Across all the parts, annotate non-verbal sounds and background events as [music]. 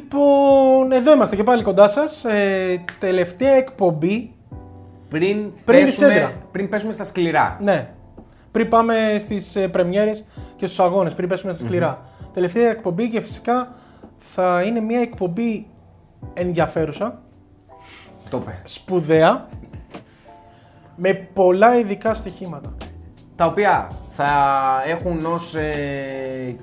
Λοιπόν, εδώ είμαστε και πάλι κοντά σας. Ε, τελευταία εκπομπή. Πριν, Πριν τη πέσουμε, σέντρα. πριν πέσουμε στα σκληρά. Ναι. Πριν πάμε στις ε, πρεμιέρες και στους αγώνες, πριν πέσουμε στα σκληρα Τελευταία εκπομπή και φυσικά θα είναι μια εκπομπή ενδιαφέρουσα, Το είπε. σπουδαία, με πολλά ειδικά στοιχήματα. Τα οποία θα έχουν ως ε,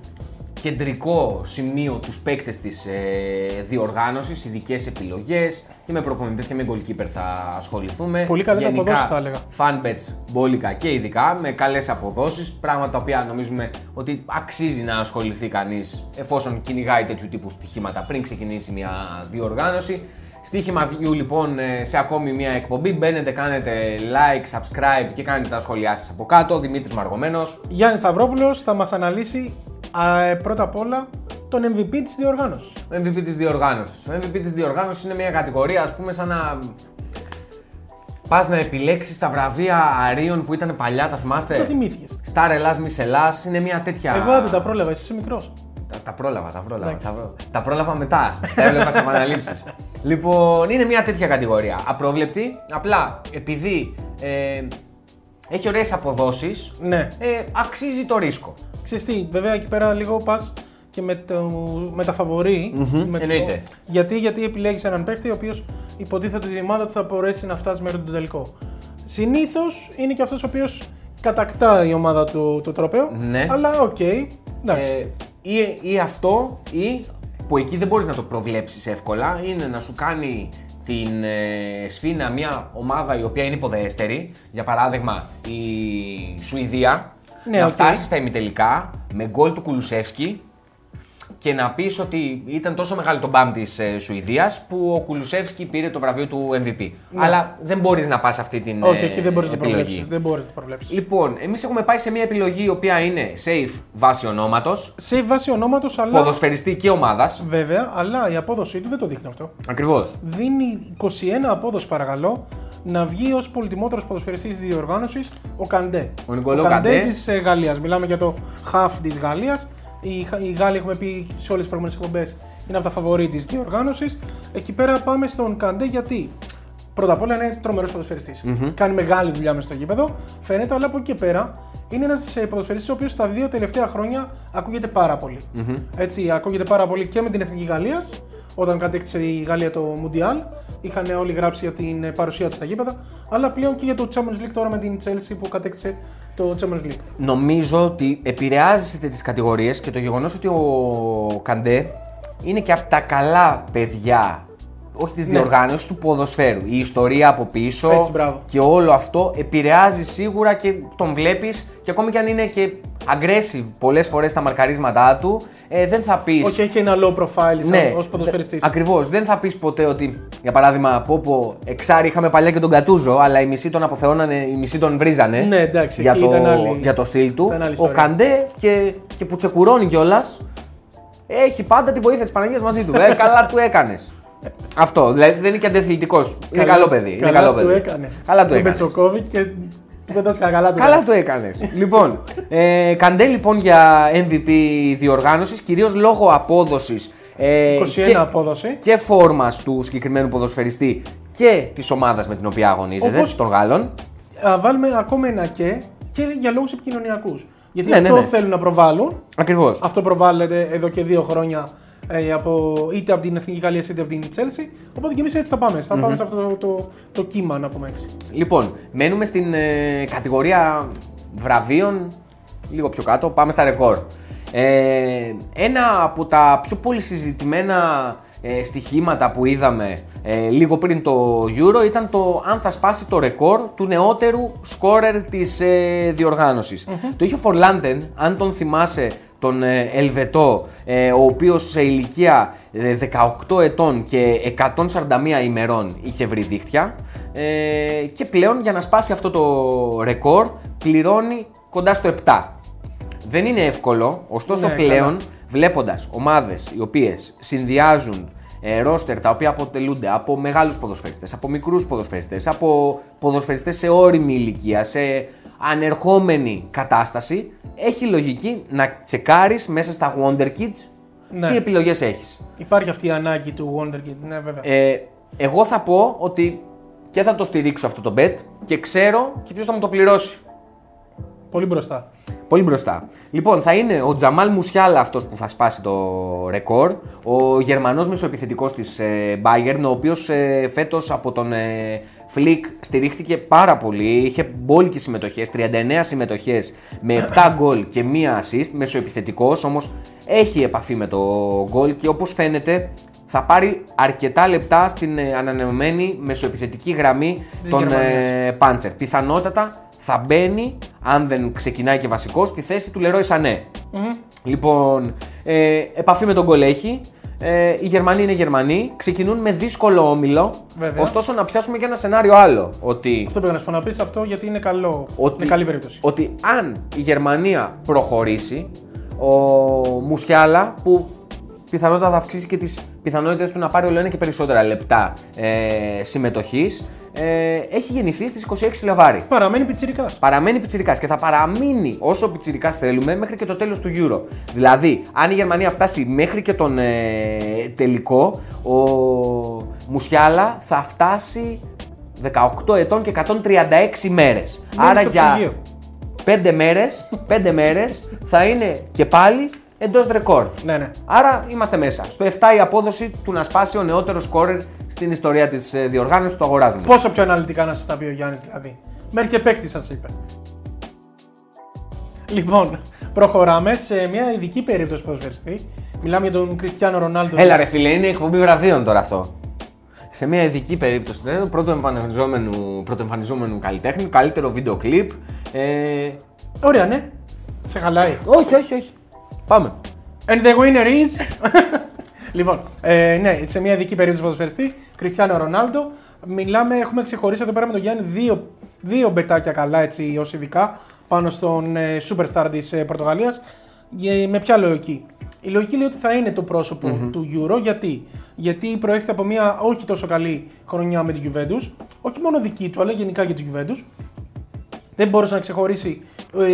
κεντρικό σημείο τους παίκτες της ε, διοργάνωσης, ειδικές επιλογές και με προπονητές και με goalkeeper θα ασχοληθούμε. Πολύ καλές Γενικά, αποδόσεις, θα έλεγα. Fan bets μπόλικα και ειδικά με καλές αποδόσεις, πράγματα τα οποία νομίζουμε ότι αξίζει να ασχοληθεί κανείς εφόσον κυνηγάει τέτοιου τύπου στοιχήματα πριν ξεκινήσει μια διοργάνωση. Στοίχημα view λοιπόν ε, σε ακόμη μια εκπομπή. Μπαίνετε, κάνετε like, subscribe και κάνετε τα σχόλιά σας από κάτω. Δημήτρης Μαργομένος. Γιάννης Σταυρόπουλος θα μας αναλύσει α, ε, πρώτα απ' όλα τον MVP της διοργάνωσης. Ο MVP της διοργάνωσης. Ο MVP της διοργάνωσης είναι μια κατηγορία ας πούμε σαν να πας να επιλέξεις τα βραβεία αρίων που ήταν παλιά, τα θυμάστε; Το θυμήθηκες. Σταρ Ελλάς, Μης Ελλάς, είναι μια τέτοια... Εγώ δεν τα πρόλαβα, εσύ είσαι μικρός. Τα, τα πρόλαβα, τα πρόλαβα. Εντάξει. Τα, τα πρόλαβα μετά. τα έβλεπα σε επαναλήψεις. [laughs] λοιπόν, είναι μια τέτοια κατηγορία. Απρόβλεπτη, απλά επειδή ε, έχει ωραίες αποδόσεις, Ναι. ε, αξίζει το ρίσκο. Ξέρεις τι, βέβαια εκεί πέρα λίγο πας και με, το, με τα φαβορί με το- εννοείται. γιατί, γιατί επιλέγεις έναν παίκτη ο οποίος υποτίθεται ότι η ομάδα του θα μπορέσει να φτάσει μέχρι τον τελικό. Συνήθως είναι και αυτός ο οποίος κατακτά η ομάδα του το τρόπαιο, Ναι. αλλά οκ, εντάξει. Ε, ή, ή αυτό, ή που εκεί δεν μπορείς να το προβλέψεις εύκολα, είναι να σου κάνει την ε, σφίνα μια ομάδα η οποία είναι υποδέστερη. Για παράδειγμα, η Σουηδία Ναι, να οκ. φτάσει στα ημιτελικά με γκολ του Κουλουσεύσκι και να πεις ότι ήταν τόσο μεγάλο το μπαμ της ε, Σουηδίας που ο Κουλουσεύσκι πήρε το βραβείο του MVP. Αλλά δεν μπορείς να πας αυτή την Ναι. Όχι, ε, εκεί δεν μπορείς να το επιλογή. προβλέψεις. Δεν μπορείς να το προβλέψεις. Λοιπόν, εμείς έχουμε πάει σε μια επιλογή η οποία είναι safe βάση ονόματος, Σε βάση ονόματος, αλλά ποδοσφαιριστή και ομάδας. βέβαια, αλλά η απόδοσή του δεν το δείχνει αυτό. Ακριβώς. Δίνει 21 απόδοση παρακαλώ να βγει ως πολυτιμότερος ποδοσφαιριστής της διοργάνωσης ο Καντέ. Ο Νικολό ο Καντέ Καντέ. της Γαλλίας. Μιλάμε για το half της Γαλλίας. Οι, οι Γάλλοι έχουμε πει σε όλες τις προηγούμενες εκπομπές είναι από τα φαβορή της διοργάνωσης. Εκεί πέρα πάμε στον Καντέ γιατί πρώτα απ' όλα είναι τρομερός Κάνει μεγάλη δουλειά μέσα στο γήπεδο. Φαίνεται, αλλά από εκεί και πέρα είναι ένας ποδοσφαιριστής ο οποίος τα δύο τελευταία χρόνια ακούγεται πάρα πολύ. Έτσι, ακούγεται πάρα πολύ και με την εθνική Γαλλίας όταν κατέκτησε η Γαλλία το Μουντιάλ. Είχαν όλοι γράψει για την ε, παρουσία τους στα γήπεδα, αλλά πλέον και για το Champions League τώρα με την Chelsea που κατέκτησε το Champions League. Νομίζω ότι επηρεάζεται τις κατηγορίες και το γεγονός ότι ο Καντέ είναι και από τα καλά παιδιά όχι της Ναι. διοργάνωσης του ποδοσφαίρου. Η ιστορία από πίσω Έτσι, μπράβο. και όλο αυτό επηρεάζει σίγουρα και τον βλέπεις και ακόμη και αν είναι και aggressive πολλές φορές στα μαρκαρίσματά του ε, δεν θα πεις Όχι, έχει ένα low profile Ναι, ως ποδοσφαιριστής. Ακριβώς. Δεν θα πεις ποτέ ότι, για παράδειγμα, πω πω εξάρι είχαμε παλιά και τον Κατούζο, αλλά οι μισοί τον αποθεώνανε, οι μισοί τον βρίζανε. Ναι, εντάξει, για, εκεί το, ήταν άλλη- για το στυλ του. ήταν άλλη Ο ιστορία. Καντέ και, και που τσεκουρώνει κιόλας, έχει πάντα τη βοήθεια της Παναγίας μαζί του. Ε, καλά του έκανες. Αυτό. Δηλαδή δεν είναι και αντεθλητικό. Είναι καλό παιδί. Είναι Καλά καλό του παιδί. έκανε. Καλά του Τον έκανες. Πετσοκόβιτ και του πετάστηκα καλά του. Καλά το έκανες. λοιπόν, ε, Καντέ λοιπόν για MVP διοργάνωσης, κυρίως λόγω απόδοσης. Ε, 21 και- απόδοση. και φόρμας του συγκεκριμένου ποδοσφαιριστή και της ομάδας με την οποία αγωνίζεται, Όπως- των Γάλλων. Α, βάλουμε ακόμα ένα και και για λόγους επικοινωνιακούς. Γιατί Ναι, ναι, αυτό ναι. θέλουν να προβάλλουν. Ακριβώς. Αυτό προβάλλεται εδώ και δύο χρόνια ε, από, είτε από την Εθνική Γαλλίας είτε από την Chelsea. Οπότε και εμείς έτσι θα πάμε. Θα πάμε σε αυτό το, το, το κύμα, να πούμε έτσι. Λοιπόν, μένουμε στην ε, κατηγορία βραβείων λίγο πιο κάτω. Πάμε στα ρεκόρ. Ε, ένα από τα πιο πολύ συζητημένα ε, στοιχήματα που είδαμε ε, λίγο πριν το Euro ήταν το αν θα σπάσει το ρεκόρ του νεότερου σκόρερ της ε, διοργανωσης Το είχε ο Φορλάντεν, αν τον θυμάσαι, τον ε, Ελβετό, ε, ο οποίος σε ηλικία ε, 18 ετών και 141 ημερών είχε βρει δίχτυα ε, και πλέον για να σπάσει αυτό το ρεκόρ πληρώνει κοντά στο 7. Δεν είναι εύκολο, ωστόσο Ναι, πλέον καλά. βλέποντας ομάδες οι οποίες συνδυάζουν ε, ρόστερ τα οποία αποτελούνται από μεγάλους ποδοσφαιριστές, από μικρούς ποδοσφαιριστές, από ποδοσφαιριστές σε όριμη ηλικία, σε ανερχόμενη κατάσταση, έχει λογική να τσεκάρεις μέσα στα Wonder Kids Ναι. τι επιλογές έχεις. Υπάρχει αυτή η ανάγκη του Wonderkid. Ναι, βέβαια. Ε, εγώ θα πω ότι και θα το στηρίξω αυτό το bet και ξέρω και ποιος θα μου το πληρώσει. Πολύ μπροστά. Πολύ μπροστά. Λοιπόν, θα είναι ο Τζαμάλ Μουσιάλα αυτός που θα σπάσει το ρεκόρ. Ο Γερμανός μεσοεπιθετικός της ε, Bayern, ο οποίος ε, φέτος από τον ε, Φλικ στηρίχθηκε πάρα πολύ. Είχε μπόλικες συμμετοχές, 39 συμμετοχές με 7 γκολ και μία assist. Μεσοεπιθετικός όμως έχει επαφή με το γκολ και όπως φαίνεται θα πάρει αρκετά λεπτά στην ε, ανανεωμένη μεσοεπιθετική γραμμή Της των Γερμανίας. ε, Πάντσερ. Πιθανότατα θα μπαίνει, αν δεν ξεκινάει και βασικός, στη θέση του Λερόι Σανέ. Μμμ. Λοιπόν, ε, επαφή με τον γκολ έχει. Ε, οι Γερμανοί είναι Γερμανοί. Ξεκινούν με δύσκολο όμιλο. Βέβαια. Ωστόσο, να πιάσουμε και ένα σενάριο άλλο. Ότι, Αυτό πήγα να σου πω να πεις αυτό γιατί είναι καλό. ότι, Είναι καλή περίπτωση. ότι αν η Γερμανία προχωρήσει, ο Μουσιάλα που πιθανότατα θα αυξήσει και τις πιθανότητες του να πάρει όλο ένα και περισσότερα λεπτά ε, συμμετοχής, ε, έχει γεννηθεί στις 26 Φλεβάρι. Παραμένει πιτσυρικά. Παραμένει πιτσιρικάς και θα παραμείνει όσο πιτσιρικάς θέλουμε μέχρι και το τέλος του Euro. Δηλαδή, αν η Γερμανία φτάσει μέχρι και τον ε, τελικό, ο Μουσιάλα θα φτάσει 18 ετών και 136 μέρες. Μένει Άρα στο για ψυγείο. 5 μέρες, 5 μέρες θα είναι και πάλι εντός ρεκόρ. Ναι, ναι. Άρα είμαστε μέσα. Στο 7 η απόδοση του να σπάσει ο νεότερος σκόρερ στην ιστορία της ε, διοργάνωσης του αγοράζουμε. Πόσο πιο αναλυτικά να σας τα πει ο Γιάννης δηλαδή. Μέχρι και παίκτη σας είπε. Λοιπόν, προχωράμε σε μια ειδική περίπτωση ποδοσφαιριστή. Μιλάμε για τον Κριστιανό Ρονάλντο. Έλα της- ρε φίλε, είναι εκπομπή βραβείων τώρα αυτό. Σε μια ειδική περίπτωση, δηλαδή, πρώτο εμφανιζόμενου, πρώτο εμφανιζόμενου καλλιτέχνη, καλύτερο βίντεο κλιπ. Ε... Ωραία, ναι. Σε χαλάει. Όχι, όχι, όχι. Πάμε. And the winner is. [laughs] λοιπόν, ε, ναι, σε μια ειδική περίπτωση ποδοσφαιριστή, Κριστιανό Ρονάλντο. Μιλάμε, έχουμε ξεχωρίσει εδώ πέρα με τον Γιάννη δύο, δύο μπετάκια καλά έτσι ως ειδικά πάνω στον ε, superstar της ε, Πορτογαλίας. Με ποια λογική; Η λογική λέει ότι θα είναι το προσωπο του Euro. Γιατί; Γιατί προέρχεται από μια όχι τόσο καλή χρονιά με την Juventus. Όχι μόνο δική του, αλλά γενικά και τη Juventus. Δεν μπόρεσε να ξεχωρίσει ε,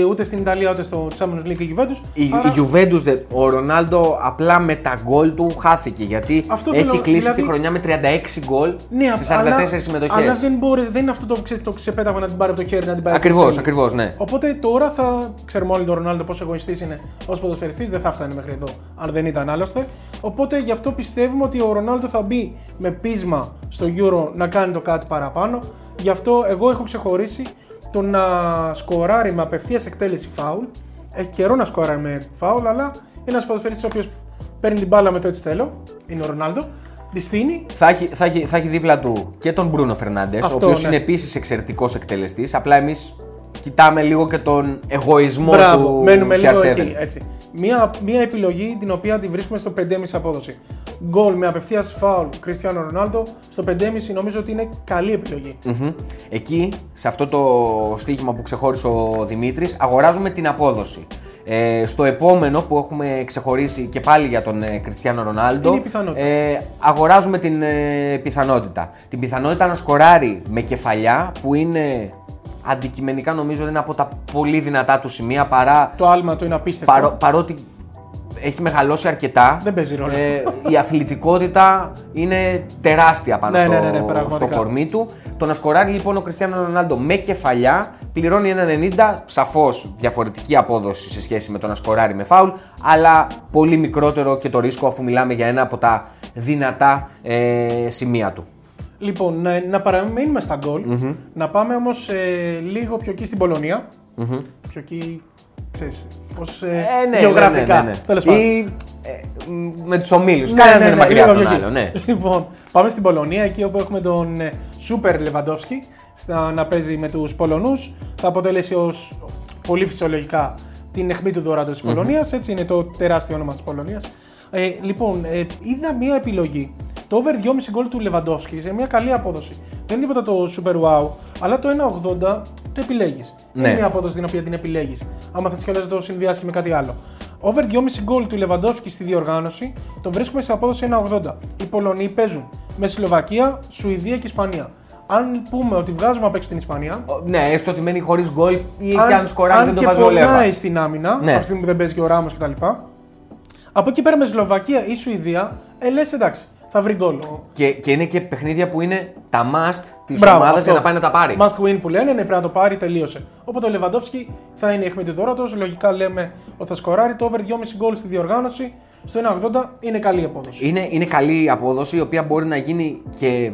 ούτε στην Ιταλία ούτε στο Champions League η Juventus. Η, Άρα- η Juventus, δε- ο Ρονάλντο απλά με τα γκολ του χάθηκε γιατί Αυτό έχει θέλω, κλείσει δηλαδή- τη χρονιά με 36 γκολ Ναι, σε 44 αλλά, συμμετοχές. Αλλά δεν, μπορεί, δεν είναι αυτό το, ξέρεις, το ξεπέταγμα να την πάρει από το χέρι να την πάρει. Ακριβώς, από το χέρι. ακριβώς, ναι. Οπότε τώρα θα ξέρουμε όλοι τον Ρονάλντο πόσο εγωιστής είναι ως ποδοσφαιριστής. Δεν θα φτάνει μέχρι εδώ αν δεν ήταν άλλωστε. Οπότε γι' αυτό πιστεύουμε ότι ο Ρονάλντο θα μπει με πείσμα στο Euro να κάνει το κάτι παραπάνω. Γι' αυτό εγώ έχω ξεχωρίσει το να σκοράρει με απευθείας εκτέλεση φάουλ. Έχει καιρό να σκοράρει με φάουλ, αλλά είναι ένας ποδοσφαιριστής ο οποίος παίρνει την μπάλα με το έτσι θέλω. Είναι ο Ρονάλντο. Τη στείνει Θα έχει, θα, έχει, θα έχει δίπλα του και τον Μπρούνο Φερνάντες, ο Αυτό, οποίος ναι. είναι επίσης εξαιρετικός εκτελεστής. Απλά εμείς κοιτάμε λίγο και τον εγωισμό Μπράβο, του μένουμε λίγο CR7. εκεί. Έτσι. Μία, μία επιλογή την οποία τη βρίσκουμε στο 5,5 απόδοση. Γκολ με απευθείας φάουλ Κριστιανό Ρονάλντο στο 5,5 νομίζω ότι είναι καλή επιλογή. Μμμ. Εκεί, σε αυτό το στοίχημα που ξεχώρισε ο Δημήτρης, αγοράζουμε την απόδοση. Ε, στο επόμενο που έχουμε ξεχωρίσει και πάλι για τον ε, Κριστιανό Ρονάλντο, Είναι η πιθανότητα. ε, αγοράζουμε την ε, πιθανότητα. Την πιθανότητα να σκοράρει με κεφαλιά που είναι αντικειμενικά νομίζω είναι από τα πολύ δυνατά του σημεία παρά Το άλμα του είναι απίστευτο. Παρό- παρότι έχει μεγαλώσει αρκετά, Δεν παίζει ρόλο. ε, η αθλητικότητα είναι τεράστια πάνω Ναι, στο, ναι, ναι, ναι, πραγματικά. στο κορμί του. Το να σκοράρει λοιπόν ο Κριστιανό Ρονάλντο με κεφαλιά πληρώνει ένα 90, σαφώς διαφορετική απόδοση σε σχέση με το να σκοράρει με φάουλ, αλλά πολύ μικρότερο και το ρίσκο αφού μιλάμε για ένα από τα δυνατά ε, σημεία του. Λοιπόν, να, να παραμείνουμε στα γκολ, να πάμε όμως λίγο πιο εκεί στην πολωνια Πιο εκεί, ξέρεις, ως, ε, Ε, ναι, γεωγραφικά. ναι, ναι, ναι. Τέλος πάντων. Ή ε, μ, με τους ομίλους. Ναι, Κανένας ναι, δεν είναι ναι, μακριά λίγο από τον πιο εκεί. άλλο. Ναι. Λοιπόν, πάμε στην Πολωνία, εκεί όπου έχουμε τον ε, Σούπερ Λεβαντόφσκι στα, να παίζει με τους Πολωνούς. Θα αποτελέσει ως πολύ φυσιολογικά την αιχμή του δωράτου της Πολωνίας, έτσι είναι το τεράστιο όνομα της Πολωνίας. Ε, λοιπόν, ε, είδα μία επιλογή. Το over 2,5 γκολ του Λεβαντόφσκι σε μια καλή απόδοση. Δεν είναι τίποτα το super wow, αλλά το 1,80 το επιλέγεις. Ναι. Είναι μια απόδοση την οποία την επιλέγεις. Άμα θες και να το συνδυάσεις και με κάτι άλλο. Over 2,5 γκολ του Λεβαντόφσκι στη διοργάνωση το βρίσκουμε σε απόδοση 1,80. Οι Πολωνοί παίζουν με Σλοβακία, Σουηδία και Ισπανία. Αν πούμε ότι βγάζουμε απ' έξω την Ισπανία, Ο- Ναι, έστω ότι μένει χωρίς γκολ ή και αν σκοράρει αν δεν το και βάζει ο Λέβα. πονάει στην άμυνα, Ναι. από τη στιγμή που δεν παίζει και ο Ράμος κτλ. Από εκεί πέρα με Σλοβακία ή Σουηδία, ε, λες εντάξει, θα βρει γκολ. Και, και είναι και παιχνίδια που είναι τα must της Μπράβο, ομάδας αυτό. για να πάει να τα πάρει. Must win που λένε, ναι, πρέπει να το πάρει, τελείωσε. Οπότε ο Λεβαντόφσκι θα είναι αιχμητηδόρατο. Λογικά λέμε ότι θα σκοράρει. Το over 2,5 γκολ στη διοργάνωση στο 1,80 είναι καλή απόδοση. Είναι, είναι καλή η απόδοση η οποία μπορεί να γίνει και,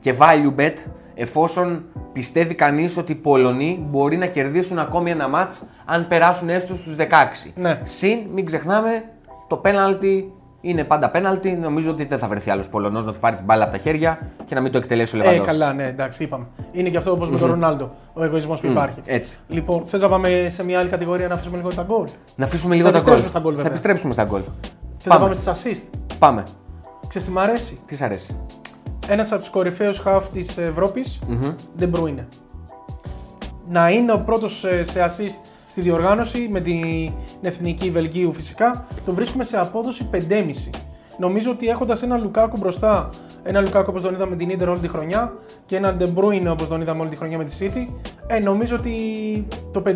και value bet εφόσον πιστεύει κανείς ότι οι Πολωνοί μπορεί να κερδίσουν ακόμη ένα μάτς αν περάσουν έστω στους 16. Ναι. Συν, μην ξεχνάμε, το πέναλτι είναι πάντα πέναλτι. Νομίζω ότι δεν θα βρεθεί άλλος Πολωνός να του πάρει την μπάλα από τα χέρια και να μην το εκτελέσει ο Ε, Λεβαντόφσκι. καλά, ναι, εντάξει, είπαμε. Είναι και αυτό όπως με τον Ρονάλντο, ο εγωισμός που υπάρχει. έτσι. Λοιπόν, θες να πάμε σε μια άλλη κατηγορία να αφήσουμε λίγο τα γκολ; Να αφήσουμε λίγο Θα τα γκολ. επιστρέψουμε στα γκολ, Θα βέβαια. επιστρέψουμε στα γκολ. Θες να Πάμε. πάμε στις assist; Πάμε. Ξέρεις τι μ' αρέσει; Τις σ' αρέσει. Ένας από τους κορυφαίους half της ευρωπη De Bruyne. Να είναι ο πρώτος σε assist στη διοργάνωση με την εθνική Βελγίου φυσικά. Το βρίσκουμε σε απόδοση 5,5. Νομίζω ότι έχοντας ένα Λουκάκου μπροστά, ένα Λουκάκου όπως τον είδαμε με την Ιντερ όλη τη χρονιά και έναν De Bruyne όπως τον είδαμε όλη τη χρονιά με τη City, ε, νομίζω ότι το 5,5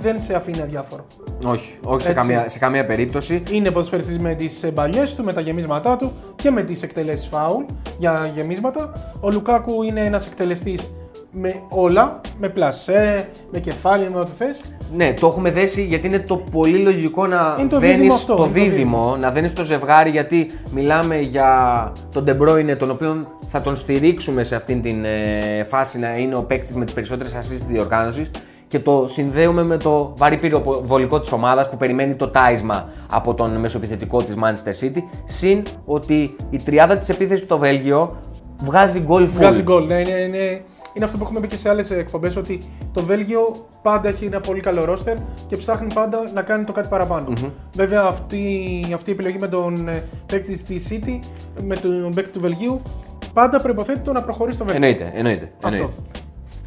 δεν σε αφήνει αδιάφορο. Όχι, όχι σε Έτσι. καμία, σε καμία περίπτωση. Είναι ποδοσφαιριστής με τις μπαλιές του, με τα γεμίσματά του και με τις εκτελέσεις φάουλ για γεμίσματα. Ο Λουκάκου είναι ένας εκτελεστής με όλα, με πλασέ, με κεφάλι, με ό,τι θες. Ναι, το έχουμε δέσει γιατί είναι το πολύ λογικό να Είναι το δένεις δίδυμο αυτό, το είναι το δίδυμο, να δένεις το ζευγάρι γιατί μιλάμε για τον De Bruyne, τον οποίο θα τον στηρίξουμε σε αυτήν την ε, φάση να είναι ο παίκτης με τις περισσότερες assists της διοργάνωσης και το συνδέουμε με το βαρύ πυροβολικό της ομάδας που περιμένει το τάισμα από τον μεσοεπιθετικό της Manchester City συν ότι η τριάδα της επίθεσης στο Βέλγιο βγάζει γκολ full. Βγάζει γκολ. Ναι, είναι, είναι, είναι αυτό που έχουμε πει και σε άλλες εκπομπές ότι το Βέλγιο πάντα έχει ένα πολύ καλό ρόστερ και ψάχνει πάντα να κάνει το κάτι παραπάνω. Βέβαια αυτή, αυτή η επιλογή με τον ε, παίκτη της City, με τον παίκτη του Βελγίου, πάντα προποθέτει το να προχωρήσει το Βέλγιο. Εννοείται, εννοείται. Αυτό. εννοείται.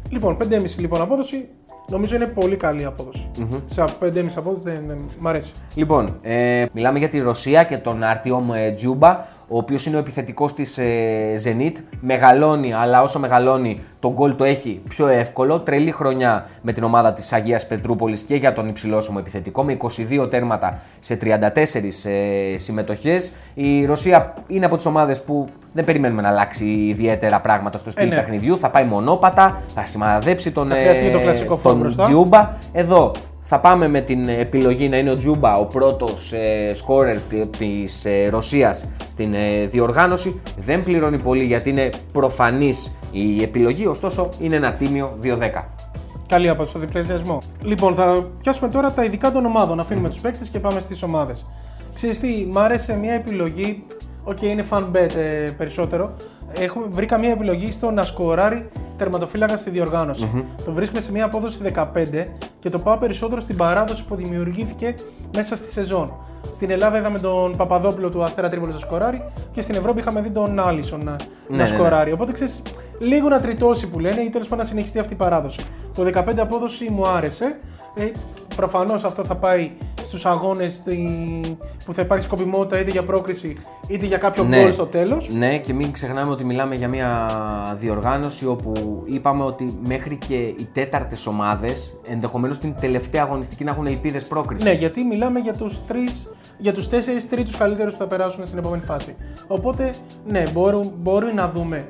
Λοιπόν, 5,5 λοιπόν απόδοση. Νομίζω είναι πολύ καλή απόδοση. Σε 5,5 απόδοση δεν ε, μ' αρέσει. Λοιπόν, ε, μιλάμε για τη Ρωσία και τον Αρτιόμ ε, Τζούμπα, ο οποίος είναι ο επιθετικός της ε, Zenit. Μεγαλώνει, αλλά όσο μεγαλώνει, τον γκολ το έχει πιο εύκολο. Τρελή χρονιά με την ομάδα της Αγίας Πετρούπολης και για τον υψηλόσωμο επιθετικό, με 22 τέρματα σε 34 ε, συμμετοχές. Η Ρωσία είναι από τις ομάδες που δεν περιμένουμε να αλλάξει ιδιαίτερα πράγματα στο στυλ ναι. παιχνιδιού. Θα πάει μονόπατα, θα σημαδέψει τον, Θα χρειαστεί και το κλασικό φόρ τον μπροστά. Τζιούμπα. Εδώ θα πάμε με την επιλογή να είναι ο Τζούμπα ο πρώτος ε, σκόρερ της ε, Ρωσίας στην ε, διοργάνωση. Δεν πληρώνει πολύ γιατί είναι προφανής η επιλογή, ωστόσο είναι ένα τίμιο 2-10. Καλή απόδοση στο διπλασιασμό. Λοιπόν, θα πιάσουμε τώρα τα ειδικά των ομάδων. Αφήνουμε τους παίκτες και πάμε στις ομάδες. Ξέρεις τι, μ' άρεσε μια επιλογή. Οκ, είναι fun bet ε, περισσότερο. Έχουμε, βρήκα μια επιλογή στο να σκοράρει τερματοφύλακα στη διοργάνωση. Το βρίσκουμε σε μια απόδοση 15 και το πάω περισσότερο στην παράδοση που δημιουργήθηκε μέσα στη σεζόν. Στην Ελλάδα είδαμε τον Παπαδόπουλο του Αστέρα Τρίπολη να σκοράρει και στην Ευρώπη είχαμε δει τον Άλισον να, ναι, να ναι. σκοράρει. Οπότε ξέρεις, λίγο να τριτώσει που λένε ή τέλος πάντων να συνεχιστεί αυτή η παράδοση. Το 15 απόδοση μου άρεσε. Ε, Προφανώς αυτό θα πάει στου αγώνες που θα υπάρχει σκοπιμότητα είτε για πρόκριση είτε για κάποιο γκολ στο τέλος. Ναι, και μην ξεχνάμε ότι μιλάμε για μια διοργάνωση όπου είπαμε ότι μέχρι και οι τέταρτες ομάδες ενδεχομένως την τελευταία αγωνιστική να έχουν ελπίδες πρόκρισης. Ναι, γιατί μιλάμε για τους τρεις, για τους τέσσερις τρίτους καλύτερους που θα περάσουν στην επόμενη φάση. Οπότε, ναι, μπορούν, μπορεί να δούμε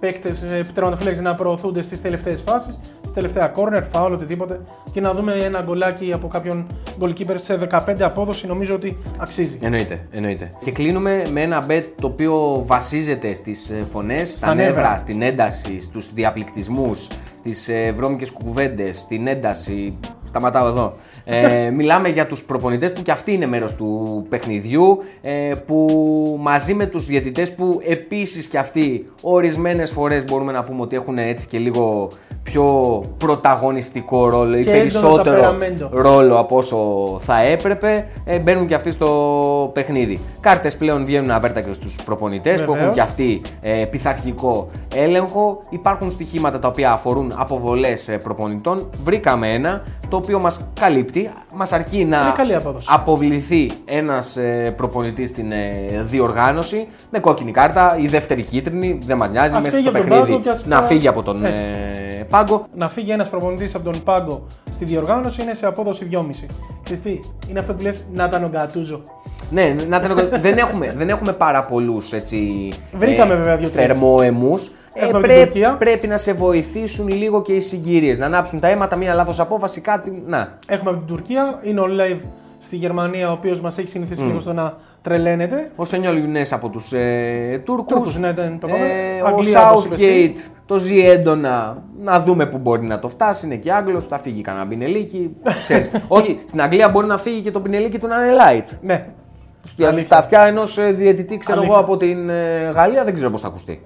παίκτες τερματοφύλακες να προωθούνται στις τελευταίες φάσεις, στη τελευταία corner, foul, οτιδήποτε και να δούμε ένα γκολάκι από κάποιον goalkeeper σε 15 απόδοση. Νομίζω ότι αξίζει. Εννοείται, εννοείται. Και κλείνουμε με ένα bet το οποίο βασίζεται στις ε, φωνές, στα, νεύρα. νεύρα, στην ένταση, στους διαπληκτισμούς, στις ε, βρώμικες κουβέντες, στην ένταση. Σταματάω εδώ. Ε, μιλάμε για τους προπονητές που και αυτοί είναι μέρος του παιχνιδιού ε, που μαζί με τους διαιτητές που επίσης και αυτοί ορισμένες φορές μπορούμε να πούμε ότι έχουν έτσι και λίγο πιο πρωταγωνιστικό ρόλο ή Και έντονο περισσότερο ταπεραμέντο. ρόλο από όσο θα έπρεπε, ε, μπαίνουν και αυτοί στο παιχνίδι. Κάρτες πλέον βγαίνουν αβέρτα και στους προπονητές που έχουν Βεβαίως. και αυτοί ε, πειθαρχικό έλεγχο. Υπάρχουν στοιχήματα τα οποία αφορούν αποβολές ε, προπονητών. Βρήκαμε ένα το οποίο μας καλύπτει, μας αρκεί να Είναι καλή απόδοση. αποβληθεί ένας ε, προπονητής στην ε, διοργάνωση με κόκκινη κάρτα ή δεύτερη κίτρινη, δεν μας νοιάζει, Ας μέσα φύγει στο από τον παιχνίδι πάγκο και ας να πάει- φύγει από τον Έτσι. ε, πάγκο. Να φύγει ένας προπονητής από τον πάγκο στη διοργάνωση είναι σε απόδοση 2,5. Ξέρεις τι, είναι αυτό που λες να ήταν ο Γκατούζο. Ναι, να την... [laughs] δεν, έχουμε, δεν έχουμε πάρα πολλούς έτσι. Βρήκαμε βέβαια δύο-τρεις. Θερμόαιμου. Ε, Έχουμε την πρέ- Τουρκία. πρέπει να σε βοηθήσουν λίγο και οι συγκυρίες. Να ανάψουν τα αίματα, μία λάθος απόφαση, κάτι. Να. Έχουμε από την Τουρκία, είναι ο Λέιβ στη Γερμανία, ο οποίος μας έχει συνηθίσει λίγο στο να τρελαίνεται. Ο Σενιόλ Ιουνές από τους ε, Τούρκους. Τούρκους, ναι, δεν το είπαμε. Ε, ο Αγγλία, όπως είπες Southgate το ζει έντονα. Να δούμε που μπορεί να το φτάσει. Είναι και Άγγλος, θα φύγει κανένα πινελίκι. Ξέρεις. [laughs] Όχι, στην Αγγλία μπορεί να φύγει και το πινελίκι του να είναι light. Ναι. Στα Αλήθεια. τα αυτιά ενός διαιτητή, ξέρω εγώ, Αλήθεια. από την ε, Γαλλία δεν ξέρω πώς θα ακουστεί.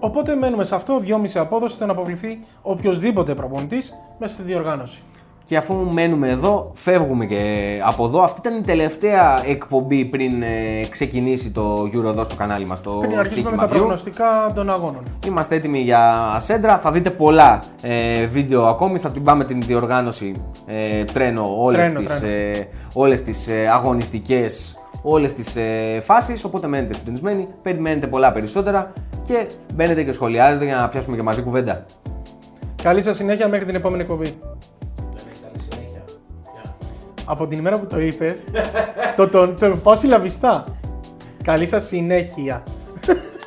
Οπότε μένουμε σε αυτό. 2,5 απόδοση ώστε να αποβληθεί οποιοδήποτε προπονητής μέσα στη διοργάνωση. Και αφού μένουμε εδώ, φεύγουμε και από εδώ. Αυτή ήταν η τελευταία εκπομπή πριν ε, ξεκινήσει το Euro εδώ στο κανάλι μας, το Πριν αρχίσουμε με Στοίχημα τα View. προγνωστικά των αγώνων. Είμαστε έτοιμοι για ασέντρα. Θα δείτε πολλά ε, βίντεο ακόμη. Θα την πάμε την διοργάνωση ε, τρένο όλες Τρένο, τις, τρένο. ε, όλες τις ε, αγωνιστικές, όλες τις ε, φάσεις. Οπότε μένετε συντονισμένοι, περιμένετε πολλά περισσότερα και μπαίνετε και σχολιάζετε για να πιάσουμε και μαζί κουβέντα. Καλή σας συνέχεια μέχρι την επόμενη εκπομπή. Από την ημέρα που το είπες, το, το, το, πάω συλλαβιστά. Καλή σας συνέχεια. [laughs]